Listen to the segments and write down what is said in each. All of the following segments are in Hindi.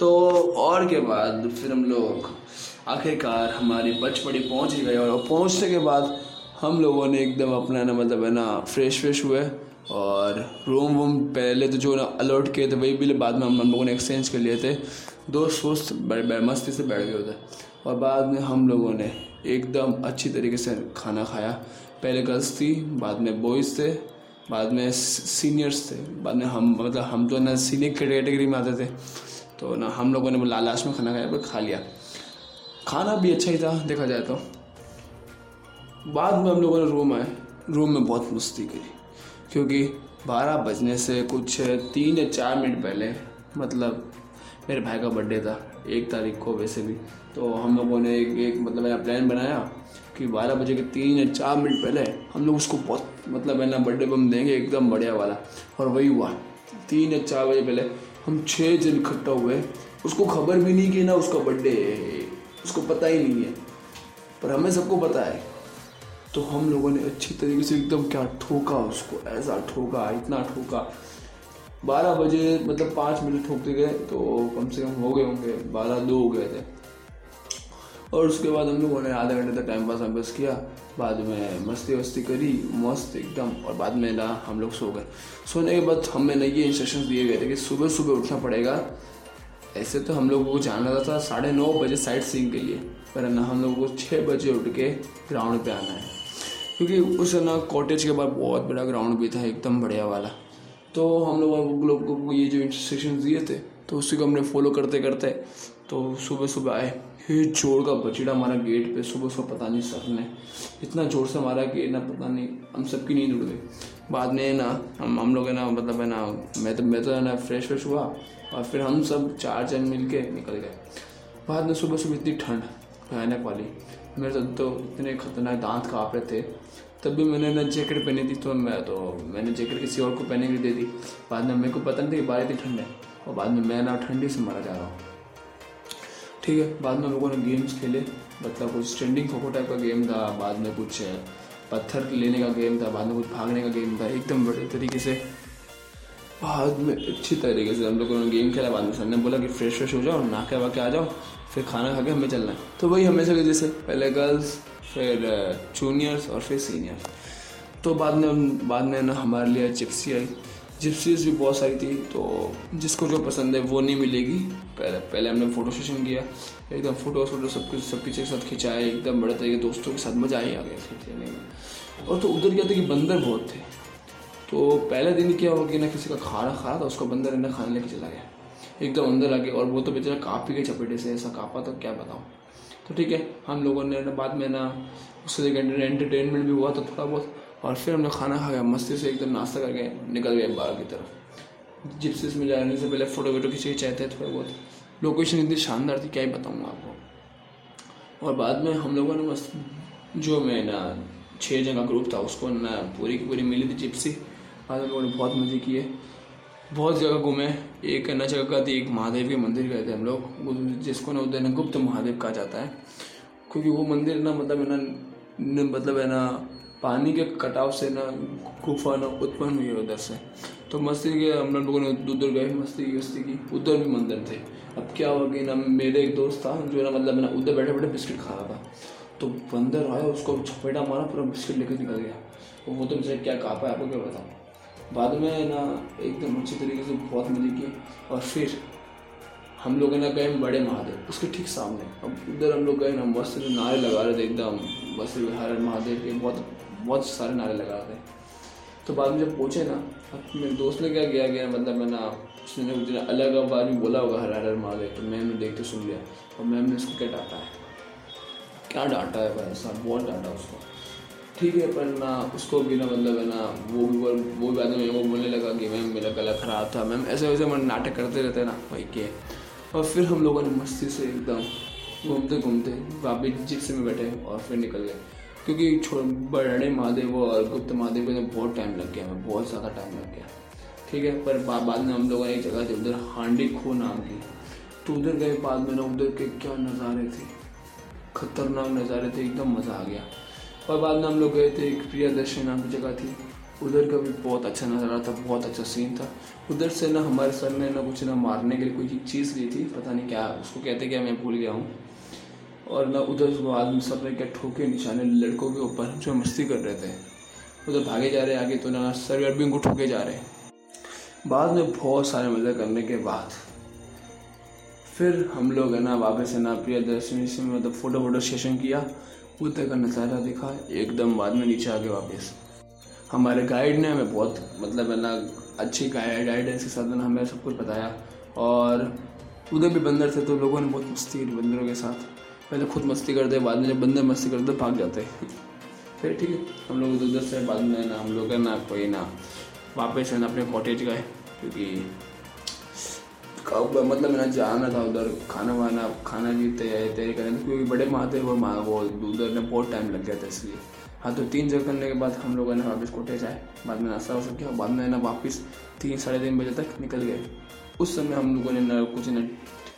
तो और के बाद फिर हम लोग आखिरकार हमारी बचपड़ी पहुँच ही गए और पहुँचने के बाद हम लोगों ने एकदम अपना ना मतलब है ना फ्रेश फ्रेश हुए और रूम वूम पहले तो जो ना अलर्ट किए थे, वही भी बाद में हम लोगों ने एक्सचेंज कर लिए थे। दोस्त वोस्त मस्ती से बैठ गए थे और बाद में हम लोगों ने एकदम अच्छी तरीके से खाना खाया। पहले गर्ल्स थी, बाद में बॉयज़ थे, बाद में सीनियर्स थे। बाद में हम मतलब हम तो ना सीनियर कैटेगरी में आते थे। तो ना हम लोगों ने लालाश में खाना खाया, पर खा लिया। खाना भी अच्छा ही था, देखा जाए तो। बाद में हम लोगों ने रूम आए। रूम में बहुत मस्ती करी क्योंकि बारह बजने से कुछ तीन या चार मिनट पहले मतलब मेरे भाई का बर्थडे था, एक तारीख को वैसे भी। तो हम लोगों ने एक एक मतलब मेरा प्लान बनाया कि बारह बजे के तीन या चार मिनट पहले हम लोग उसको बहुत मतलब है ना बर्थडे बम देंगे, एकदम बढ़िया वाला। और वही हुआ। तीन या चार बजे पहले हम छः जन इकट्ठा हुए उसको खबर भी नहीं कि ना उसका बर्थडे है। उसको पता ही नहीं है। पर हमें सबको पता है। तो हम लोगों ने अच्छी तरीके से एकदम क्या ठोका उसको, ऐसा ठोका, इतना ठोका। बारह बजे मतलब पाँच मिनट ठोकते गए तो कम से कम हो गए होंगे। बारह दो हो गए थे। और उसके बाद हम लोगों ने आधे घंटे तक टाइम पास वाम पास किया। बाद में मस्ती वस्ती करी, मस्त एकदम, और बाद में ना हम लोग सो गए। सोने के बाद हमें ना ये इंस्ट्रक्शन दिए गए थे कि सुबह सुबह उठना पड़ेगा। ऐसे तो हम लोगों को जाना था साढ़े नौ बजे साइड सीइंग के लिए, पर ना हम लोगों को छः बजे उठ के ग्राउंड पे आना है। क्योंकि उस ना कॉटेज के बाद बहुत बड़ा ग्राउंड भी था, एकदम बढ़िया वाला। तो हम लोग लोगों को ये जो इंस्ट्रक्शन दिए थे तो उसी को हमने फॉलो करते करते तो सुबह सुबह आए। फिर ज़ोर का बचीड़ा हमारा गेट पे सुबह सुबह पता नहीं सर ने इतना ज़ोर से मारा कि ना पता नहीं हम सबकी नींद उड़ गई। बाद में ना हम हम लोग है ना मतलब है ना मैं तो मैं तो है ना फ्रेश फ्रेश हुआ और फिर हम सब चार जन मिल के निकल गए। बाद में सुबह सुबह इतनी ठंड भयानक वाली। मेरे तो, तो इतने खतरनाक दांत काँप रहे थे। तब भी मैंने ना जैकेट पहनी थी तो मैं तो मैंने जैकेट किसी और को पहने के दे दी। बाद में मेरे को पता नहीं था कि बाहर इतनी ठंड है। और बाद में मैं ना ठंडी से मारा जा रहा हूँ। ठीक है, बाद में लोगों ने गेम्स खेले मतलब कुछ स्टैंडिंग खो खो टाइप का गेम था, बाद में कुछ पत्थर लेने का गेम था, बाद में कुछ भागने का गेम था, एकदम बड़े तरीके से। बाद में अच्छी तरीके से हम लोगों ने गेम खेला, बाद में सर ने बोला कि फ्रेश फ्रेश हो जाओ नहा के नाके वाके आ जाओ, फिर खाना खा के हमें चलना है। तो वही हमेशा के जैसे, पहले गर्ल्स फिर जूनियर्स और फिर सीनियर्स तो बाद में बाद में ना हमारे लिए जिप्सी आई। जिप्सीज भी बहुत सारी थी तो जिसको जो पसंद है वो नहीं मिलेगी। पहले पहले हमने फ़ोटो सेशन किया, एकदम फ़ोटो वोटो सब कुछ, सब पीछे के साथ खिंचाए, एकदम बड़े तरीके दोस्तों के साथ मज़ा ही आ गया खींचने में। और तो उधर क्या था कि बंदर बहुत थे। तो पहले दिन क्या हुआ कि ना किसी का खाना खा रहा था, उसका बंदर ना खाने लेके चला गया। एकदम अंदर आ गया, और वो तो बेचारा काफ़ी के चपेटे से, ऐसा कापा तो क्या बताऊँ। तो ठीक है, हम लोगों ने ना बाद में ना, उससे एंटरटेनमेंट भी हुआ तो थोड़ा बहुत और फिर हमने खाना खाया, मस्ती से एकदम नाश्ता करके निकल गए बाहर की तरफ़। जिप्सिस में जाने से पहले फ़ोटो वोटो खींचे चाहते हैं थोड़ा बहुत। लोकेशन इतनी शानदार थी, क्या ही बताऊँगा आपको। और बाद में हम लोगों ने मस्त जो मैं ना छः जगह ग्रुप था, उसको ना पूरी की पूरी मिली थी जिप्सी। बाद में लोगों ने बहुत मज़े किए। बहुत जगह घूमे। एक अन्य जगह थी, एक महादेव के मंदिर गए थे हम लोग। जिसको ना उधर ना गुप्त महादेव कहा जाता है। क्योंकि वो मंदिर ना मतलब है ना मतलब है ना पानी के कटाव से ना गुफा ना उत्पन्न हुई है उधर से। तो मस्ती के हम लोगों ने उधर गए, मस्ती की मस्ती की। उधर भी मंदिर थे। अब क्या हुआ कि ना मेरे एक दोस्त था, जो ना मतलब ना उधर बैठे बैठे बिस्किट खा रहा था। तो बंदर आया, उसको छपेटा मारा, पूरा बिस्किट लेकर निकल गया। तो वो तो मुझे क्या कापा है आपको क्या बताऊँ बाद में ना एकदम अच्छी तरीके से बहुत मज़े की और फिर हम लोग ना गए बड़े महादेव, उसके ठीक सामने। अब उधर हम लोग गए ना, मस्त नारे लगा रहे थे एकदम। बस हर महादेव के, बहुत बहुत सारे नारे लगा रहे तो बाद में जब पहुँचे ना, अब मेरे दोस्त ने क्या किया गया मतलब मैं ना उसने कुछ अलग बार में बोला होगा, हर हर मारे तो मैम ने देखते सुन लिया। और मैम ने उसको क्या डांटा है? क्या डांटा है भाई साहब? बहुत डांटा उसको। ठीक है, पर ना उसको भी ना मतलब है ना, वो भी वो भी बाद में वो बोलने लगा कि मैम मेरा गला ख़राब था। मैम ऐसे वैसे मन नाटक करते रहते ना, भाई के। और फिर हम लोगों ने मस्ती से एकदम घूमते घूमते वापिस जिप्सी में बैठे और फिर निकल गए। क्योंकि बड़े महादेव और गुप्त महादेव को बहुत टाइम लग गया हमें बहुत ज़्यादा टाइम लग गया। ठीक है, पर बाद में हम लोगों एक जगह थी उधर हांडी खो नाम की। तो उधर गए, बाद में ना उधर के क्या नज़ारे थे? खतरनाक नज़ारे थे, एकदम मज़ा आ गया। और बाद में हम लोग गए थे, एक प्रिया दर्शन नाम की जगह थी। उधर का भी बहुत अच्छा नज़ारा था, बहुत अच्छा सीन था। उधर से ना हमारे सर ने ना कुछ ना मारने के लिए कोई चीज़ ली थी, पता नहीं क्या, उसको कहते क्या मैं भूल गया हूँ। और ना उधर बाद में सब क्या ठोके निशाने लड़कों के ऊपर जो मस्ती कर रहे थे। उधर भागे जा रहे आगे तो ना सर भी उनको ठोके जा रहे बाद में बहुत सारे मज़े करने के बाद फिर हम लोग है ना वापस है ना प्रिय दर्शनी से मतलब फ़ोटो वोटो सेशन किया। उधर का नज़ारा दिखा, एकदम बाद में नीचे आ गए वापस। हमारे गाइड ने हमें बहुत मतलब है ना अच्छी गाइड गाइडेंस के साथ हमें सब कुछ बताया। और उधर भी बंदर थे तो लोगों ने बहुत मस्ती करी बंदरों के साथ। पहले खुद मस्ती करते, बाद में जब बंदे मस्ती करते, भाग जाते। फिर ठीक है, हम लोग उधर से, बाद में ना, हम लोग है ना, कोई ना। वापस है ना, अपने कॉटेज गए क्योंकि मतलब ना जाना था उधर, खाना वाना, खाना भी तैयारी तैयारी करें क्योंकि बड़े माँ थे, वो माँ, वो उधर ने बहुत टाइम लग गया था इसलिए। हाँ तो तीन जगह करने के बाद हम लोग ने, वापस कोटे जाए बाद में नाश्ता वास्ता किया बाद में ना, वापस तीन, साढ़े तीन बजे तक निकल गए। उस समय हम लोगों ने ना, कुछ ना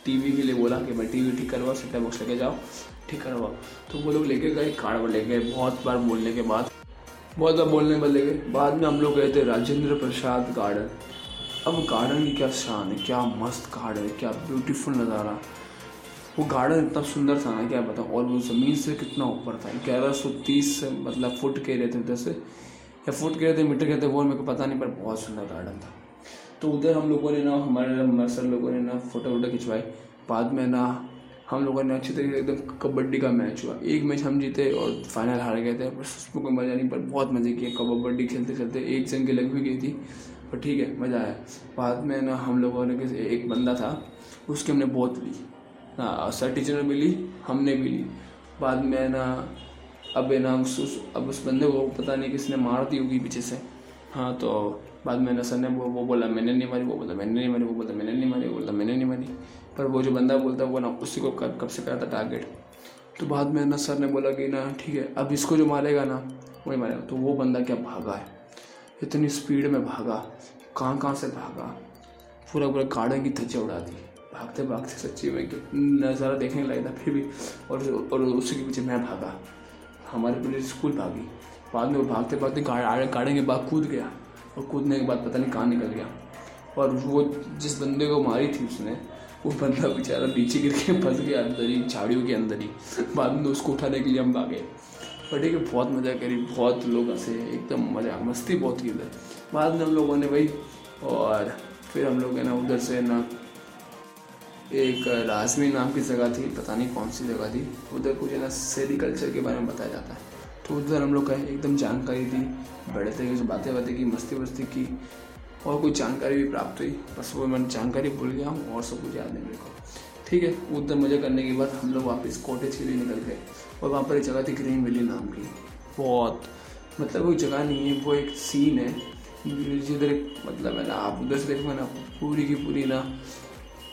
टीवी के लिए बोला कि भाई टीवी ठीक करवाओ सेट बॉक्स लेके जाओ, ठीक करवाओ। तो वो लोग लेके गए, कार्ड पर ले गए, बहुत बार बोलने के बाद। बहुत बार बोलने के बाद ले गए। बाद में हम लोग गए थे राजेंद्र प्रसाद गार्डन। अब गार्डन की क्या शान है, क्या मस्त गार्डन है, क्या ब्यूटीफुल नज़ारा। वो गार्डन इतना सुंदर था ना क्या बताऊँ और वो ज़मीन से कितना ऊपर था। ग्यारह सौ तीस मतलब फुट के रहते थे उधर से। या फुट के रहते, मीटर के रहते, वो मेरे को पता नहीं, पर बहुत सुंदर गार्डन था। तो उधर हम लोगों ने ना, हमारे हमारे सर लोगों ने ना फ़ोटो वोटो खिंचवाई। बाद में ना, हम लोगों ने अच्छी तरीके से एकदम कबड्डी का मैच हुआ। एक मैच हम जीते और फाइनल हार गए थे। बस उसमें कोई मज़ा नहीं, पर बहुत मज़े किए। कबड्डी खेलते खेलते एक जन की लग भी गई थी, पर ठीक है, मज़ा आया। बाद में ना हम लोगों ने किसी एक बंदा था, उसकी हमने बहुत ली। हाँ सर टीचर ने भी ली, हमने भी ली। बाद में ना, अब ना उस, अब उस बंदे को पता नहीं किसने मार दी होगी पीछे से। हाँ तो बाद में ना सर ने वो वो बोला, मैंने नहीं मारी। वो बोला, मैंने नहीं मारी। वो बोला, मैंने नहीं मारी। वो बोला, मैंने नहीं मारी। पर वो जो बंदा बोलता वो ना उसी को कब कब से करा था टारगेट तो बाद में ना सर ने बोला कि, ना, ठीक है, अब इसको जो मारेगा ना, वही मारेगा। तो वो बंदा क्या भागा है? इतनी स्पीड में भागा। कहाँ कहाँ से भागा? पूरा पूरा गार्डन की धज्जे उड़ा दी। भागते भागते सच्ची में नज़ारा देखने लगा था, फिर भी और और उसी के पीछे मैं भागा। हमारे पूरे स्कूल भागी। बाद में वो भागते भागते गाड़ी के बाद कूद गया। और कूदने के बाद पता नहीं कहाँ निकल गया। और वो जिस बंदे को मारी थी उसने, वो बंदा बेचारा नीचे गिर के फंस गया अंदर ही, झाड़ियों के अंदर ही। बाद में उसको उठाने के लिए हम भागे। ठीक है, बहुत मज़ा करी, बहुत लोग हंसे, एकदम मज़ा मस्ती बहुत की उधर। बाद में हम लोगों ने भाई, और फिर हम लोग है ना उधर से ना, एक राजमी नाम की जगह थी, पता नहीं कौन सी जगह थी। उधर कुछ है ना सेरिकल्चर के बारे में बताया जाता है। तो उधर हम लोग का एकदम जानकारी दी, बड़े तरीके से बातें बातें की, मस्ती वस्ती की, और कुछ जानकारी भी प्राप्त हुई, बस वो मैं जानकारी भूल गया हूँ, और सब कुछ याद नहीं मेरे को। ठीक है, उधर मज़े करने के बाद हम लोग वापस कॉटेज के लिए निकल गए, और वहाँ पर एक जगह थी ग्रीन वैली नाम की। बहुत मतलब वो जगह नहीं है, वो एक सीन है, जिधर मतलब है ना, आप उधर से देखोगे ना, पूरी की पूरी ना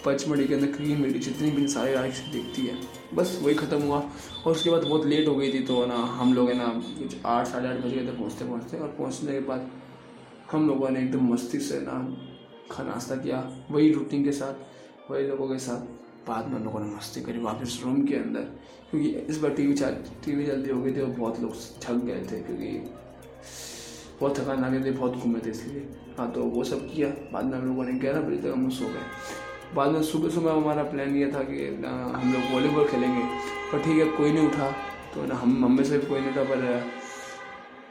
पचमढ़ी के अंदर क्रीम मिली, जितनी भी सारी राइड्स दिखती है। बस वही ख़त्म हुआ। और उसके बाद बहुत लेट हो गई थी तो ना, हम लोग है ना, कुछ आठ, साढ़े आठ बजे तक पहुँचते पहुँचते और पहुँचने के बाद हम लोगों ने एकदम मस्ती से ना खा नाश्ता किया। वही रूटीन के साथ, वही लोगों के साथ बाद में लोगों ने मस्ती करी वापस रूम के अंदर। क्योंकि इस बार टी वी टी वी जल्दी हो गई थी और बहुत लोग थक गए थे क्योंकि बहुत थकान आ गई थी, बहुत घूमे थे इसलिए। हाँ तो वो सब किया। बाद में हम लोगों ने ग्यारह बजे तक हम सो गए। बाद में सुबह सुबह हमारा प्लान ये था कि हम लोग वॉलीबॉल खेलेंगे। पर ठीक है, कोई नहीं उठा तो ना हम मम्मी से भी कोई नहीं उठा पर